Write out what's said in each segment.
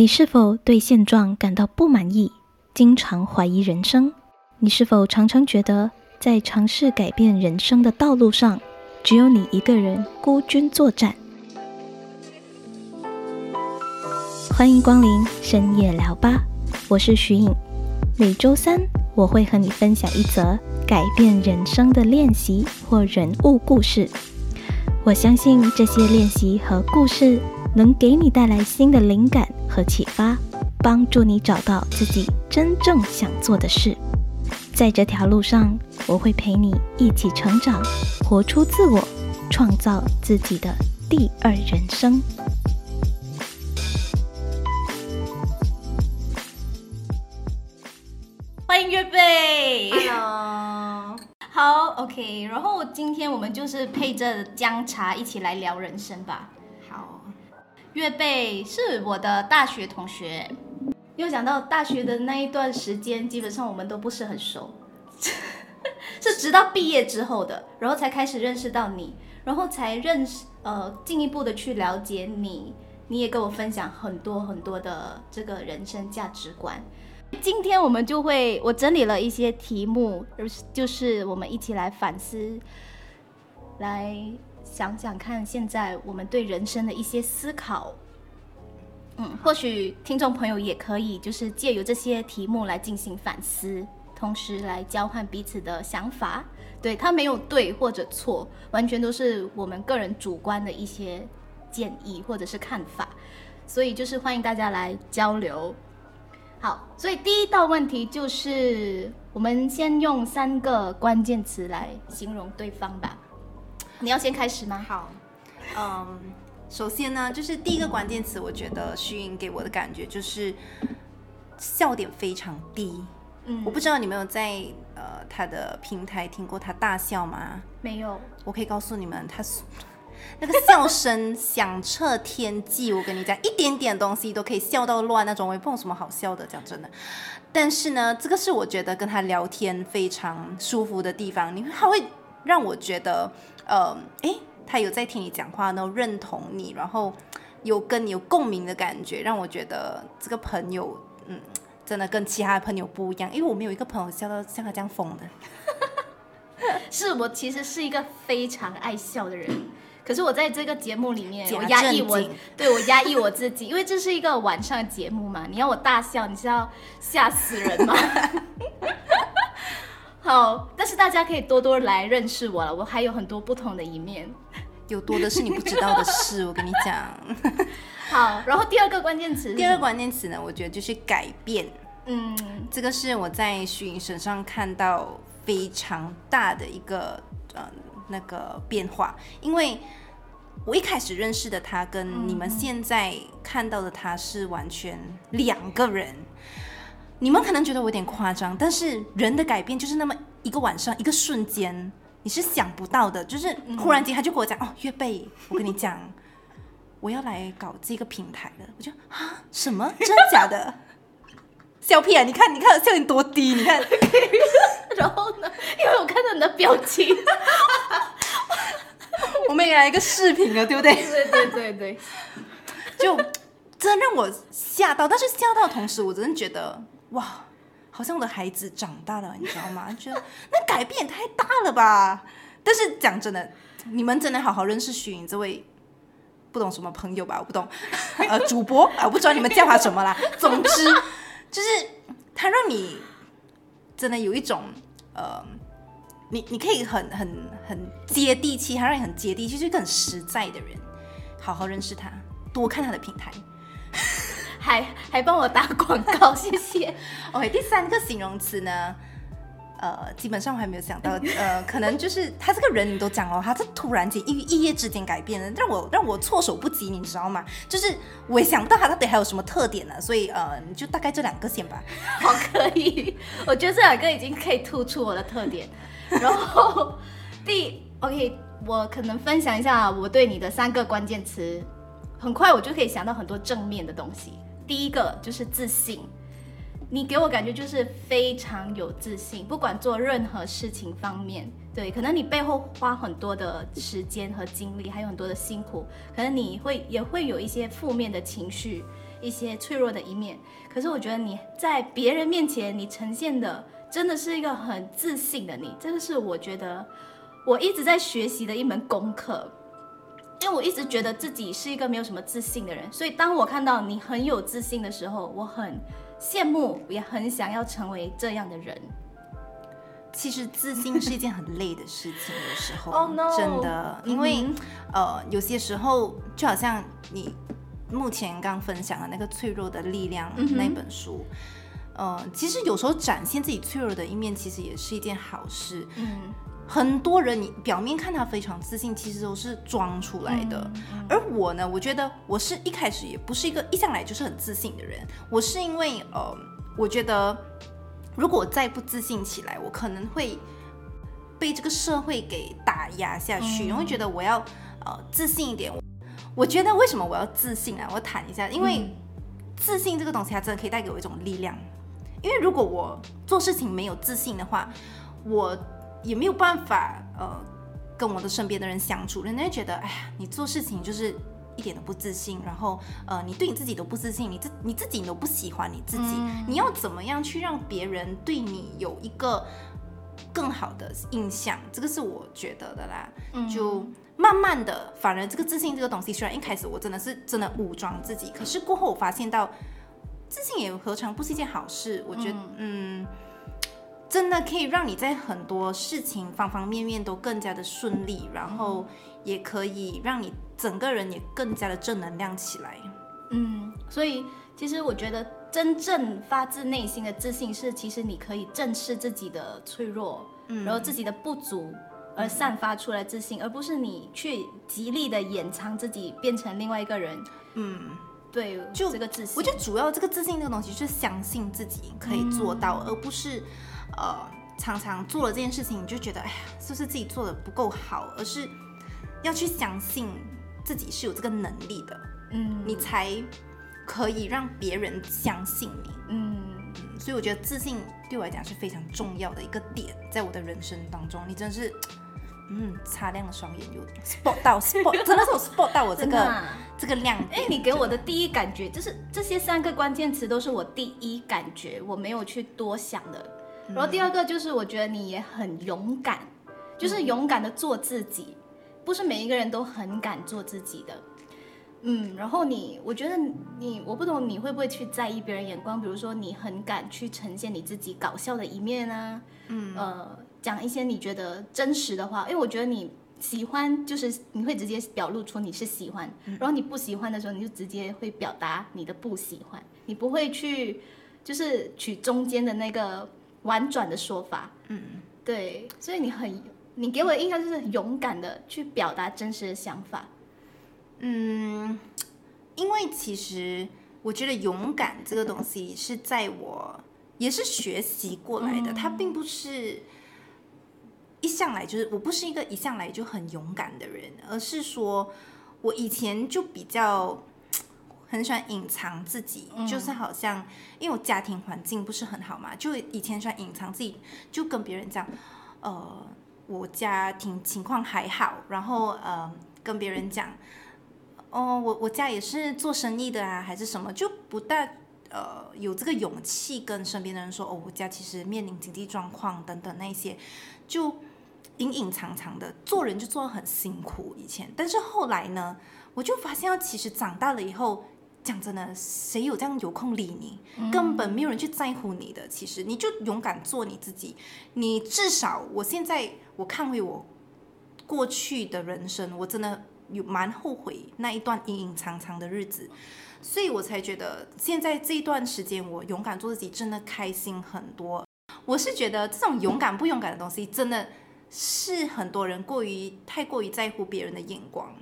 你是否对现状感到不满意，经常怀疑人生？你是否常常觉得在尝试改变人生的道路上，只有你一个人孤军作战？欢迎光临深夜聊吧，我是徐颖。每周三我会和你分享一则改变人生的练习或人物故事。我相信这些练习和故事能给你带来新的灵感。和启发，帮助你找到自己真正想做的事。在这条路上，我会陪你一起成长，活出自我，创造自己的第二人生。欢迎月贝，Hello，好，OK。然后今天我们就是配着姜茶一起来聊人生吧。月贝是我的大学同学，又讲到大学的那一段时间，基本上我们都不是很熟，是直到毕业之后的，然后才开始认识到你，然后才认识呃进一步的去了解你，你也跟我分享很多很多的这个人生价值观。今天我们就会我整理了一些题目，就是我们一起来反思，来。想想看，现在我们对人生的一些思考，嗯，或许听众朋友也可以，就是借由这些题目来进行反思，同时来交换彼此的想法。对他没有对或者错，完全都是我们个人主观的一些建议或者是看法，所以就是欢迎大家来交流。好，所以第一道问题就是，我们先用三个关键词来形容对方吧。你要先开始吗？好，嗯，首先呢，就是第一个关键词，我觉得徐颖给我的感觉就是笑点非常低。嗯，我不知道你们有在呃他的平台听过他大笑吗？没有。我可以告诉你们，他那个笑声响彻天际。我跟你讲，一点点东西都可以笑到乱那种。我也不懂什么好笑的，讲真的。但是呢，这个是我觉得跟他聊天非常舒服的地方。你他会让我觉得。呃，哎，他有在听你讲话，然后认同你，然后有跟你有共鸣的感觉，让我觉得这个朋友，嗯，真的跟其他的朋友不一样。因为我没有一个朋友笑到像他这样疯的。是我其实是一个非常爱笑的人，可是我在这个节目里面，我压抑我，对我压抑我自己，因为这是一个晚上节目嘛，你要我大笑，你是要吓死人吗？好，但是大家可以多多来认识我了，我还有很多不同的一面，有多的是你不知道的事，我跟你讲。好，然后第二个关键词，第二个关键词呢，我觉得就是改变。嗯，这个是我在徐颖身上看到非常大的一个呃那个变化，因为我一开始认识的他跟你们现在看到的他是完全两个人。你们可能觉得我有点夸张，但是人的改变就是那么一个晚上，一个瞬间，你是想不到的。就是忽然间他就跟我讲：“哦，月贝，我跟你讲，我要来搞这个平台了。”我就啊，什么？真的假的？笑屁啊！你看，你看，笑点多低！你看，然后呢？因为我看到你的表情，我们也来一个视频了，对不对？对对对对，就真的让我吓到，但是吓到的同时，我真的觉得。哇，好像我的孩子长大了，你知道吗？觉得那改变也太大了吧？但是讲真的，你们真的好好认识徐颖这位不懂什么朋友吧？我不懂，呃，主播啊，我不知道你们叫他什么啦。总之，就是他让你真的有一种呃，你你可以很很很接地气，他让你很接地气，就是一个很实在的人。好好认识他，多看他的平台。还还帮我打广告，谢谢。OK，第三个形容词呢，呃，基本上我还没有想到，呃，可能就是他这个人，你都讲了，他这突然间一一夜之间改变了，让我让我措手不及，你知道吗？就是我也想不到他到底还有什么特点呢，所以呃，你就大概这两个先吧。好，可以，我觉得这两个已经可以突出我的特点。然后第 OK，我可能分享一下我对你的三个关键词，很快我就可以想到很多正面的东西。第一个就是自信，你给我感觉就是非常有自信，不管做任何事情方面，对，可能你背后花很多的时间和精力，还有很多的辛苦，可能你会也会有一些负面的情绪，一些脆弱的一面。可是我觉得你在别人面前，你呈现的真的是一个很自信的你，这个是我觉得我一直在学习的一门功课。因为我一直觉得自己是一个没有什么自信的人，所以当我看到你很有自信的时候，我很羡慕，也很想要成为这样的人。其实自信是一件很累的事情，有时候，Oh no，真的，因为呃，有些时候就好像你目前刚分享的那个《脆弱的力量》那本书，呃，其实有时候展现自己脆弱的一面，其实也是一件好事。嗯，很多人你表面看他非常自信，其实都是装出来的。而我呢，我觉得我是一开始也不是一个一向来就是很自信的人，我是因为呃，我觉得。如果再不自信起来，我可能会被这个社会给打压下去。因为觉得我要呃自信一点。我觉得为什么我要自信啊？我谈一下，因为自信这个东西它真的可以带给我一种力量。因为如果我做事情没有自信的话，我也没有办法呃跟我的身边的人相处。人家觉得，哎呀，你做事情就是。一点都不自信，然后呃，你对你自己都不自信，你自你自己都不喜欢你自己，你要怎么样去让别人对你有一个更好的印象？这个是我觉得的啦。就慢慢的，反而这个自信这个东西，虽然一开始我真的是真的武装自己，可是过后我发现到自信也何尝不是一件好事？我觉得，嗯，真的可以让你在很多事情方方面面都更加的顺利，然后也可以让你。整个人也更加的正能量起来，嗯，所以其实我觉得真正发自内心的自信是，其实你可以正视自己的脆弱，嗯，然后自己的不足而散发出来自信，而不是你去极力的掩藏自己，变成另外一个人，嗯，对，就这个自信，我觉得主要这个自信这个东西是相信自己可以做到，而不是呃常常做了这件事情你就觉得哎呀是不是自己做的不够好，而是要去相信。自己是有这个能力的，嗯，你才可以让别人相信你，嗯所以我觉得自信对我来讲是非常重要的一个点，在我的人生当中，你真的是，嗯，擦亮了双眼，有 spot 到 spot，真的是有 spot 到我这个这个亮点。哎，你给我的第一感觉就是这些三个关键词都是我第一感觉，我没有去多想的。然后第二个就是我觉得你也很勇敢，就是勇敢的做自己。不是每一个人都很敢做自己的，嗯，然后你，我觉得你，我不懂你会不会去在意别人眼光，比如说你很敢去呈现你自己搞笑的一面啊，嗯，呃，讲一些你觉得真实的话，因为我觉得你喜欢就是你会直接表露出你是喜欢，然后你不喜欢的时候你就直接会表达你的不喜欢，你不会去就是取中间的那个婉转的说法，嗯，对，所以你很。你给我的印象就是勇敢的去表达真实的想法，嗯，因为其实我觉得勇敢这个东西是在我也是学习过来的，它并不是一向来就是我不是一个一向来就很勇敢的人，而是说我以前就比较 很喜欢隐藏自己，就是好像因为我家庭环境不是很好嘛，就以前喜欢隐藏自己，就跟别人讲，呃。我家庭情况还好，然后呃跟别人讲，哦我我家也是做生意的啊，还是什么，就不大呃有这个勇气跟身边的人说，哦我家其实面临经济状况等等那些，就隐隐藏藏的做人就做的很辛苦以前，但是后来呢，我就发现，其实长大了以后。讲真的，谁有这样有空理你？根本没有人去在乎你的。其实，你就勇敢做你自己。你至少，我现在我看回我过去的人生，我真的有蛮后悔那一段隐隐藏藏的日子，所以我才觉得现在这一段时间，我勇敢做自己，真的开心很多。我是觉得这种勇敢不勇敢的东西，真的是很多人过于太过于在乎别人的眼光。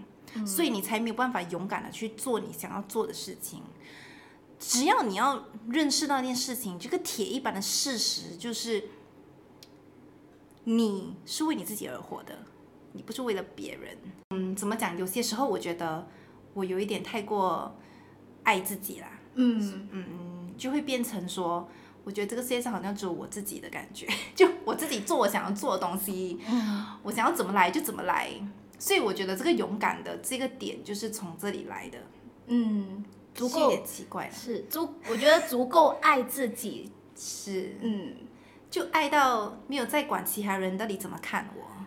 所以你才没有办法勇敢的去做你想要做的事情。只要你要认识到一件事情，这个铁一般的事实就是，你是为你自己而活的，你不是为了别人。嗯，怎么讲？有些时候我觉得我有一点太过爱自己啦。嗯嗯，就会变成说，我觉得这个世界上好像只有我自己的感觉，就我自己做我想要做的东西，我想要怎么来就怎么来。所以我觉得这个勇敢的这个点就是从这里来的。嗯，足够奇怪，是足，我觉得足够爱自己，是嗯，就爱到没有再管其他人到底怎么看我，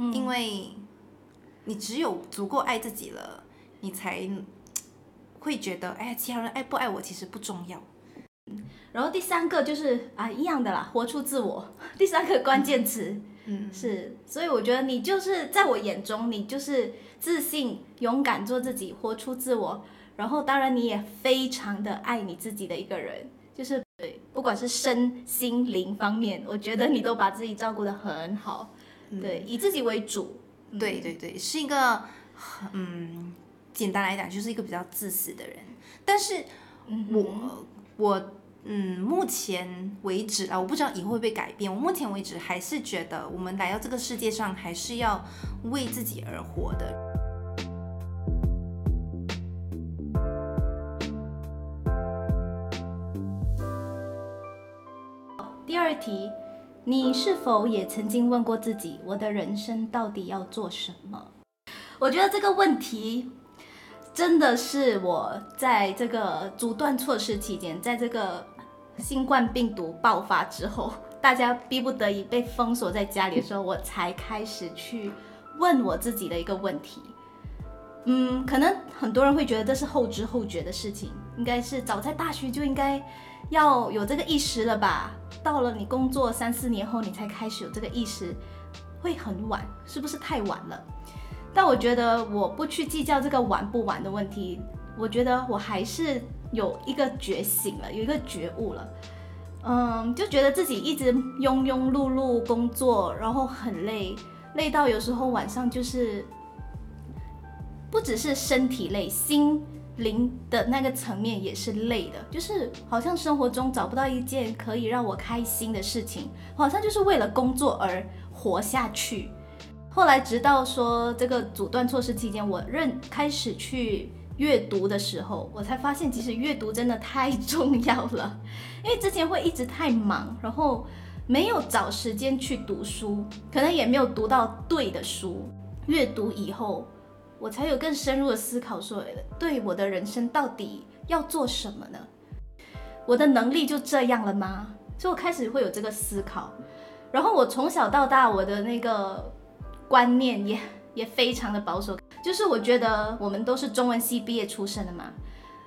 嗯，因为你只有足够爱自己了，你才 会觉得，哎，其他人爱不爱我其实不重要。然后第三个就是啊，一样的啦，活出自我。第三个关键词，嗯，是，所以我觉得你就是在我眼中，你就是自信、勇敢做自己，活出自我。然后当然你也非常的爱你自己的一个人，就是对，不管是身心灵方面，我觉得你都把自己照顾的很好，对，以自己为主。对对对，是一个，嗯，简单来讲就是一个比较自私的人。但是我我。嗯，目前为止啊，我不知道以后会不会改变。我目前为止还是觉得，我们来到这个世界上，还是要为自己而活的。第二题，你是否也曾经问过自己，我的人生到底要做什么？我觉得这个问题。真的是我在这个阻断措施期间，在这个新冠病毒爆发之后，大家逼不得已被封锁在家里的时候，我才开始去问我自己的一个问题。嗯，可能很多人会觉得这是后知后觉的事情，应该是早在大学就应该要有这个意识了吧？到了你工作三四年后，你才开始有这个意识，会很晚，是不是太晚了？但我觉得我不去计较这个晚不晚的问题，我觉得我还是有一个觉醒了，有一个觉悟了，嗯，就觉得自己一直庸庸碌碌工作，然后很累，累到有时候晚上就是不只是身体累，心灵的那个层面也是累的，就是好像生活中找不到一件可以让我开心的事情，好像就是为了工作而活下去。后来，直到说这个阻断措施期间，我认开始去阅读的时候，我才发现其实阅读真的太重要了。因为之前会一直太忙，然后没有找时间去读书，可能也没有读到对的书。阅读以后，我才有更深入的思考，说对我的人生到底要做什么呢？我的能力就这样了吗？所以我开始会有这个思考。然后我从小到大，我的那个。观念也也非常的保守，就是我觉得我们都是中文系毕业出身的嘛，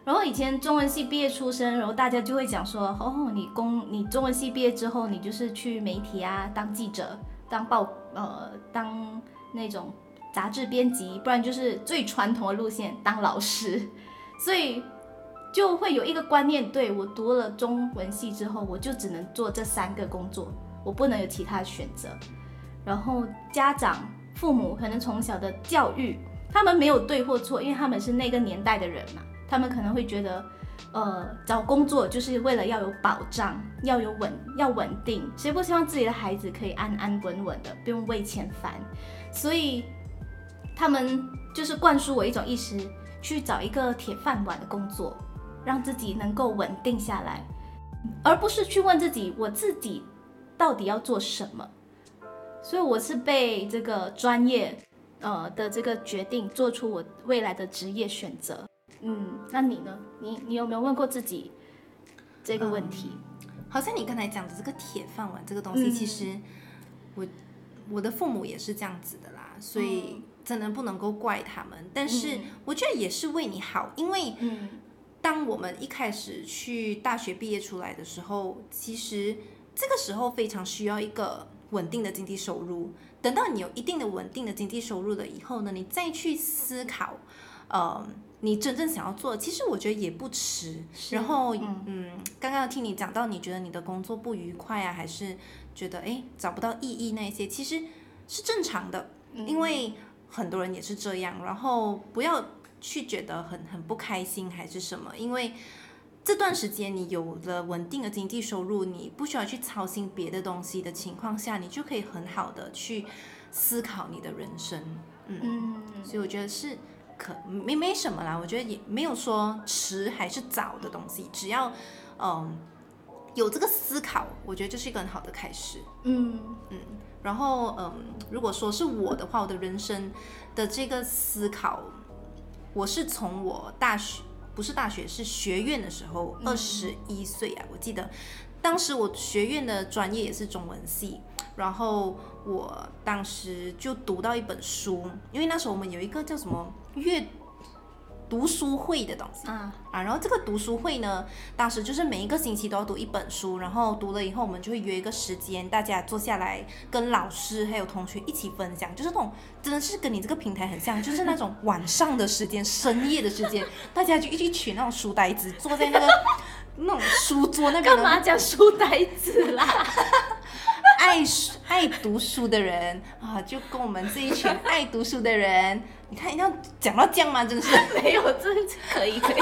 然后以前中文系毕业出身，然后大家就会讲说，哦，你公你中文系毕业之后，你就是去媒体啊当记者，当报呃当那种杂志编辑，不然就是最传统的路线当老师，所以就会有一个观念，对我读了中文系之后，我就只能做这三个工作，我不能有其他的选择。然后家长、父母可能从小的教育，他们没有对或错，因为他们是那个年代的人嘛，他们可能会觉得，呃，找工作就是为了要有保障，要有稳，要稳定，谁不希望自己的孩子可以安安稳稳的，不用为钱烦？所以他们就是灌输我一种意识，去找一个铁饭碗的工作，让自己能够稳定下来，而不是去问自己，我自己到底要做什么。所以我是被这个专业，呃的这个决定做出我未来的职业选择。嗯，那你呢？你你有没有问过自己这个问题？好像你刚才讲的这个铁饭碗这个东西，其实我我的父母也是这样子的啦，所以真的不能够怪他们。但是我觉得也是为你好，因为当我们一开始去大学毕业出来的时候，其实这个时候非常需要一个。稳定的经济收入，等到你有一定的稳定的经济收入了以后呢，你再去思考，呃，你真正想要做，其实我觉得也不迟。然后，嗯，刚刚听你讲到，你觉得你的工作不愉快啊，还是觉得哎找不到意义那些，其实是正常的，因为很多人也是这样。然后不要去觉得很很不开心还是什么，因为。这段时间你有了稳定的经济收入，你不需要去操心别的东西的情况下，你就可以很好的去思考你的人生。嗯，所以我觉得是可没没什么啦，我觉得也没有说迟还是早的东西，只要嗯有这个思考，我觉得就是一个很好的开始。嗯嗯，然后嗯，如果说是我的话，我的人生的这个思考，我是从我大学。不是大学，是学院的时候，二十一岁啊，我记得当时我学院的专业也是中文系，然后我当时就读到一本书，因为那时候我们有一个叫什么阅。读书会的东西啊啊，然后这个读书会呢，当时就是每一个星期都要读一本书，然后读了以后，我们就会约一个时间，大家坐下来跟老师还有同学一起分享，就是那种真的是跟你这个平台很像，就是那种晚上的时间、深夜的时间，大家就一起取那种书呆子，坐在那个那种书桌那边。干嘛讲书呆子啦？爱爱读书的人啊，就跟我们这一群爱读书的人。你看，一定要讲到这样吗？真的是没有，真的可以可以。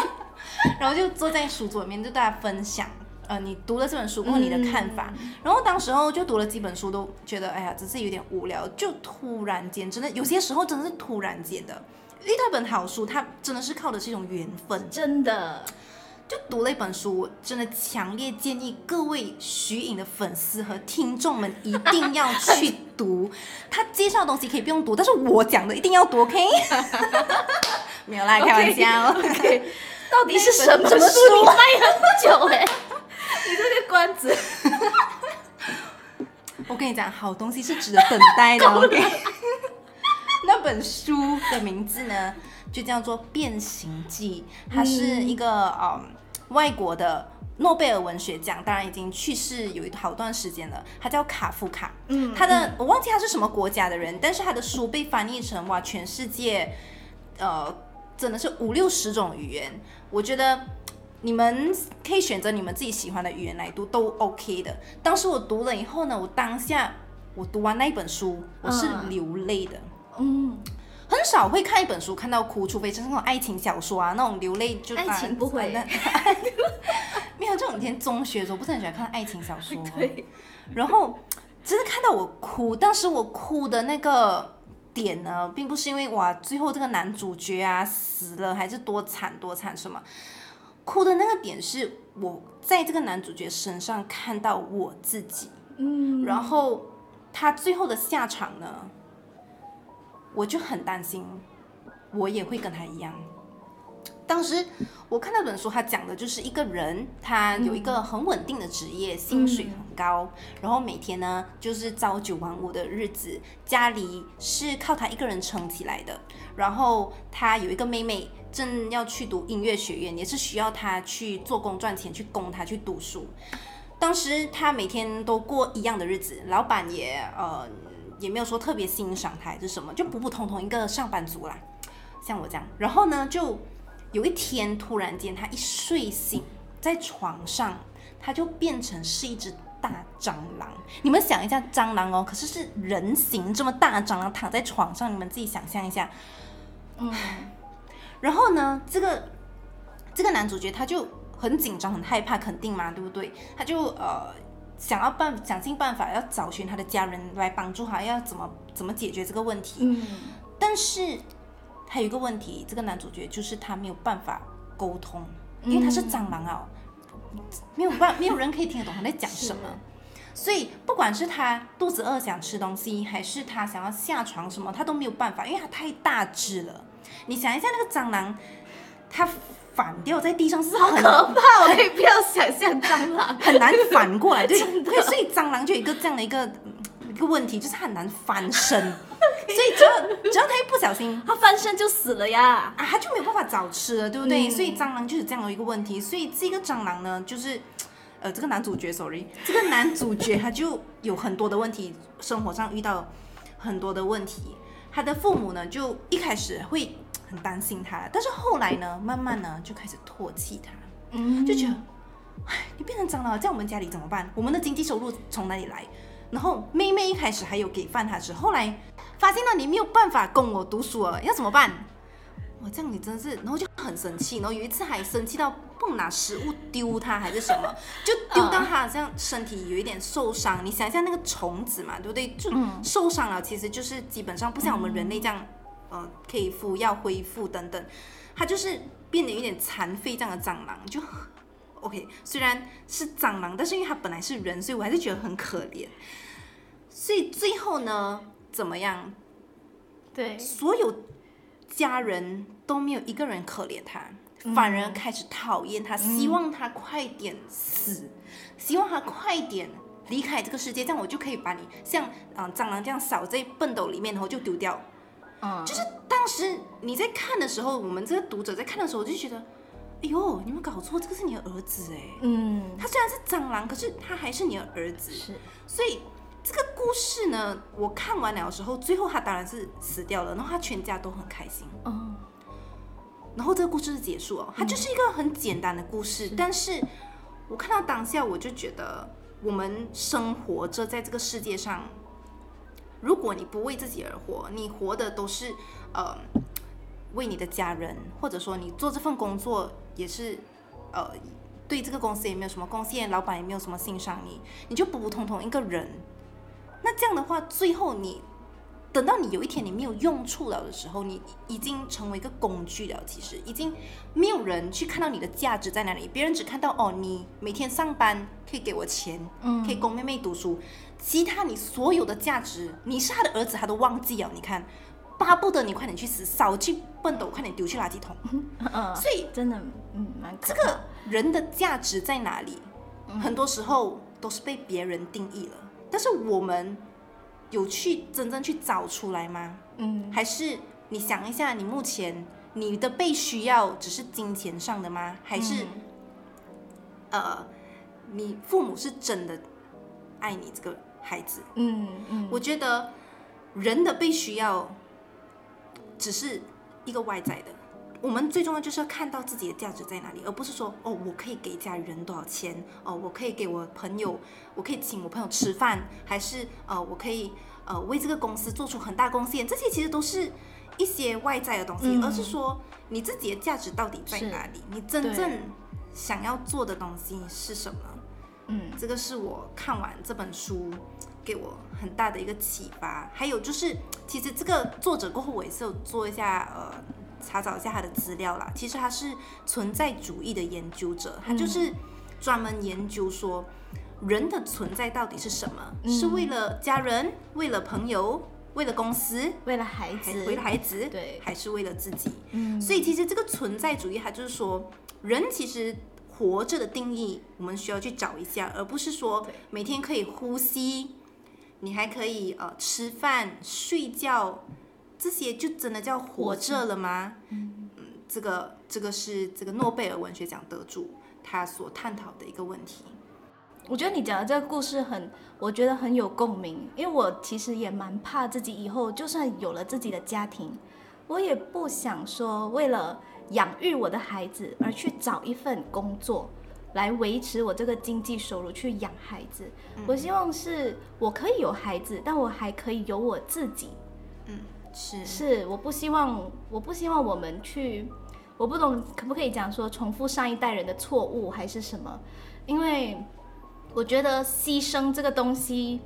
然后就坐在书桌里面，就大家分享，呃，你读了这本书过后你的看法。然后当时候就读了几本书，都觉得哎呀，只是有点无聊。就突然间，真的有些时候真的是突然间的，遇到本好书，它真的是靠的是一种缘分，真的。就读了一本书，真的强烈建议各位徐颖的粉丝和听众们一定要去读。他介绍的东西可以不用读，但是我讲的一定要读，OK？没有啦，开玩笑。OK，到底是什么书？你卖很久哎，你这个关子。我跟你讲，好东西是值得等待的。OK。那本书的名字呢，就叫做《变形记》，它是一个嗯。外国的诺贝尔文学奖，当然已经去世有一好段时间了。他叫卡夫卡，嗯，他的我忘记他是什么国家的人，但是他的书被翻译成哇，全世界，呃，真的是五六十种语言。我觉得你们可以选择你们自己喜欢的语言来读，都 OK 的。当时我读了以后呢，我当下我读完那一本书，我是流泪的，嗯。很少会看一本书看到哭，除非就是那种爱情小说啊，那种流泪就爱情不会。没有这种以前中学的时候不是很喜欢看爱情小说，对。然后真的看到我哭，当时我哭的那个点呢，并不是因为哇最后这个男主角啊死了还是多惨多惨什么，哭的那个点是我在这个男主角身上看到我自己，嗯。然后他最后的下场呢？我就很担心，我也会跟他一样。当时我看那本书，他讲的就是一个人，他有一个很稳定的职业，薪水很高，然后每天呢就是朝九晚五的日子，家里是靠他一个人撑起来的。然后他有一个妹妹，正要去读音乐学院，也是需要他去做工赚钱，去供他去读书。当时他每天都过一样的日子，老板也呃。也没有说特别欣赏他还是什么，就普普通通一个上班族啦，像我这样。然后呢，就有一天突然间，他一睡醒在床上，他就变成是一只大蟑螂。你们想一下，蟑螂哦，可是是人形这么大蟑螂躺在床上，你们自己想象一下。嗯。然后呢，这个这个男主角他就很紧张、很害怕，肯定嘛，对不对？他就呃。想要办想尽办法要找寻他的家人来帮助他，要怎么怎么解决这个问题？嗯，但是他有一个问题，这个男主角就是他没有办法沟通，因为他是蟑螂啊，没有办没有人可以听得懂他在讲什么，所以不管是他肚子饿想吃东西，还是他想要下床什么，他都没有办法，因为他太大只了。你想一下那个蟑螂，它。反掉在地上是好可怕，我可以不要想象蟑螂。很难反过来，对，所以蟑螂就有一个这样的一个一个问题，就是很难翻身，所以只要只要它一不小心，它翻身就死了呀，啊，它就没有办法找吃了，对不对？所以蟑螂就是这样的一个问题，所以这个蟑螂呢，就是呃，这个男主角，sorry，这个男主角他就有很多的问题，生活上遇到很多的问题，他的父母呢，就一开始会。很担心他，但是后来呢，慢慢呢就开始唾弃他，嗯，就觉得，哎，你变成蟑螂，在我们家里怎么办？我们的经济收入从哪里来？然后妹妹一开始还有给饭他吃，后来发现了你没有办法供我读书了，要怎么办？哇，这样你真的是，然后就很生气，然后有一次还生气到不拿食物丢他还是什么，就丢到他好像身体有一点受伤。你想一下那个虫子嘛，对不对？就受伤了，其实就是基本上不像我们人类这样。呃，可以敷药恢复等等，它就是变得有点残废这样的蟑螂，就 OK。虽然是蟑螂，但是因为它本来是人，所以我还是觉得很可怜。所以最后呢，怎么样？对，所有家人都没有一个人可怜他，反而开始讨厌他，希望他快点死，希望他快点离开这个世界，这样我就可以把你像嗯蟑螂这样扫在粪斗里面，然后就丢掉。嗯，就是当时你在看的时候，我们这个读者在看的时候，我就觉得，哎呦，你们搞错，这个是你的儿子哎。嗯，他虽然是蟑螂，可是他还是你的儿子。是，所以这个故事呢，我看完了的时候，最后他当然是死掉了，然后他全家都很开心。嗯。然后这个故事是结束哦，它就是一个很简单的故事，但是我看到当下，我就觉得我们生活着在这个世界上，如果你不为自己而活，你活的都是呃为你的家人，或者说你做这份工作也是呃对这个公司也没有什么贡献，老板也没有什么欣赏你，你就普普通通一个人，那这样的话，最后你。等到你有一天你没有用处了的时候，你已经成为一个工具了。其实已经没有人去看到你的价值在哪里，别人只看到哦，你每天上班可以给我钱，嗯，可以供妹妹读书，其他你所有的价值，你是他的儿子，他都忘记了。你看，巴不得你快点去死，少去笨斗，快点丢去垃圾桶。嗯，所以真的，嗯，蛮这个人的价值在哪里？很多时候都是被别人定义了，但是我们。有去真正去找出来吗？嗯，还是你想一下，你目前你的被需要只是金钱上的吗？还是呃，你父母是真的爱你这个孩子？嗯嗯，我觉得人的被需要只是一个外在的。我们最重要就是要看到自己的价值在哪里，而不是说哦，我可以给家里人多少钱哦，我可以给我朋友，我可以请我朋友吃饭，还是呃，我可以呃为这个公司做出很大贡献。这些其实都是一些外在的东西，而是说你自己的价值到底在哪里？你真正想要做的东西是什么？嗯，这个是我看完这本书给我很大的一个启发。还有就是，其实这个作者过后我也是有做一下呃。查找一下他的资料啦。其实他是存在主义的研究者，他就是专门研究说人的存在到底是什么？是为了家人，为了朋友，为了公司，为了孩子，为了孩子，对，还是为了自己？嗯，所以其实这个存在主义，它就是说人其实活着的定义，我们需要去找一下，而不是说每天可以呼吸，你还可以呃吃饭、睡觉。这些就真的叫活着了吗？嗯这个这个是这个诺贝尔文学奖得主他所探讨的一个问题。我觉得你讲的这个故事很，我觉得很有共鸣，因为我其实也蛮怕自己以后就算有了自己的家庭，我也不想说为了养育我的孩子而去找一份工作来维持我这个经济收入去养孩子。我希望是我可以有孩子，但我还可以有我自己。嗯。是是，我不希望，我不希望我们去，我不懂可不可以讲说重复上一代人的错误还是什么？因为我觉得牺牲这个东西，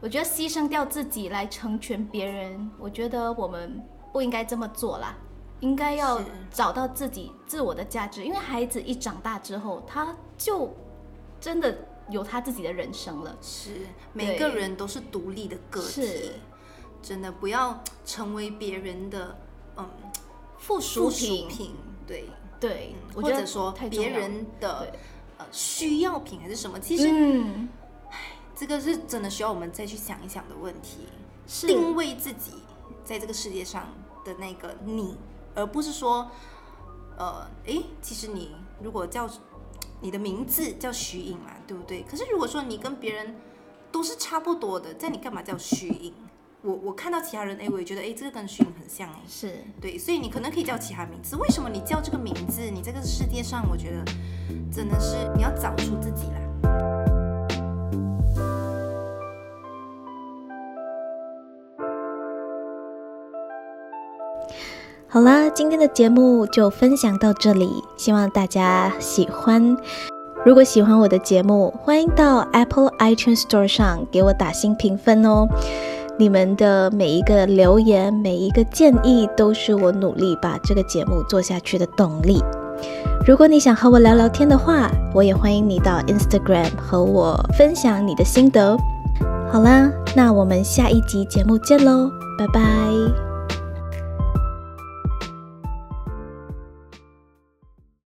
我觉得牺牲掉自己来成全别人，我觉得我们不应该这么做啦，应该要找到自己自我的价值。因为孩子一长大之后，他就真的有他自己的人生了。是，每个人都是独立的个体。真的不要成为别人的嗯附属品，对对，或者说别人的呃需要品还是什么？其实，唉，这个是真的需要我们再去想一想的问题。是定位自己在这个世界上的那个你，而不是说呃，诶，其实你如果叫你的名字叫徐颖嘛，对不对？可是如果说你跟别人都是差不多的，在你干嘛叫徐颖？我我看到其他人，哎，我也觉得，哎，这个跟徐颖很像，哎，是对，所以你可能可以叫其他名字。为什么你叫这个名字？你这个世界上，我觉得真的是你要找出自己来。好啦，今天的节目就分享到这里，希望大家喜欢。如果喜欢我的节目，欢迎到 Apple iTunes Store 上给我打新评分哦。你们的每一个留言、每一个建议，都是我努力把这个节目做下去的动力。如果你想和我聊聊天的话，我也欢迎你到 Instagram 和我分享你的心得。好啦，那我们下一集节目见喽，拜拜。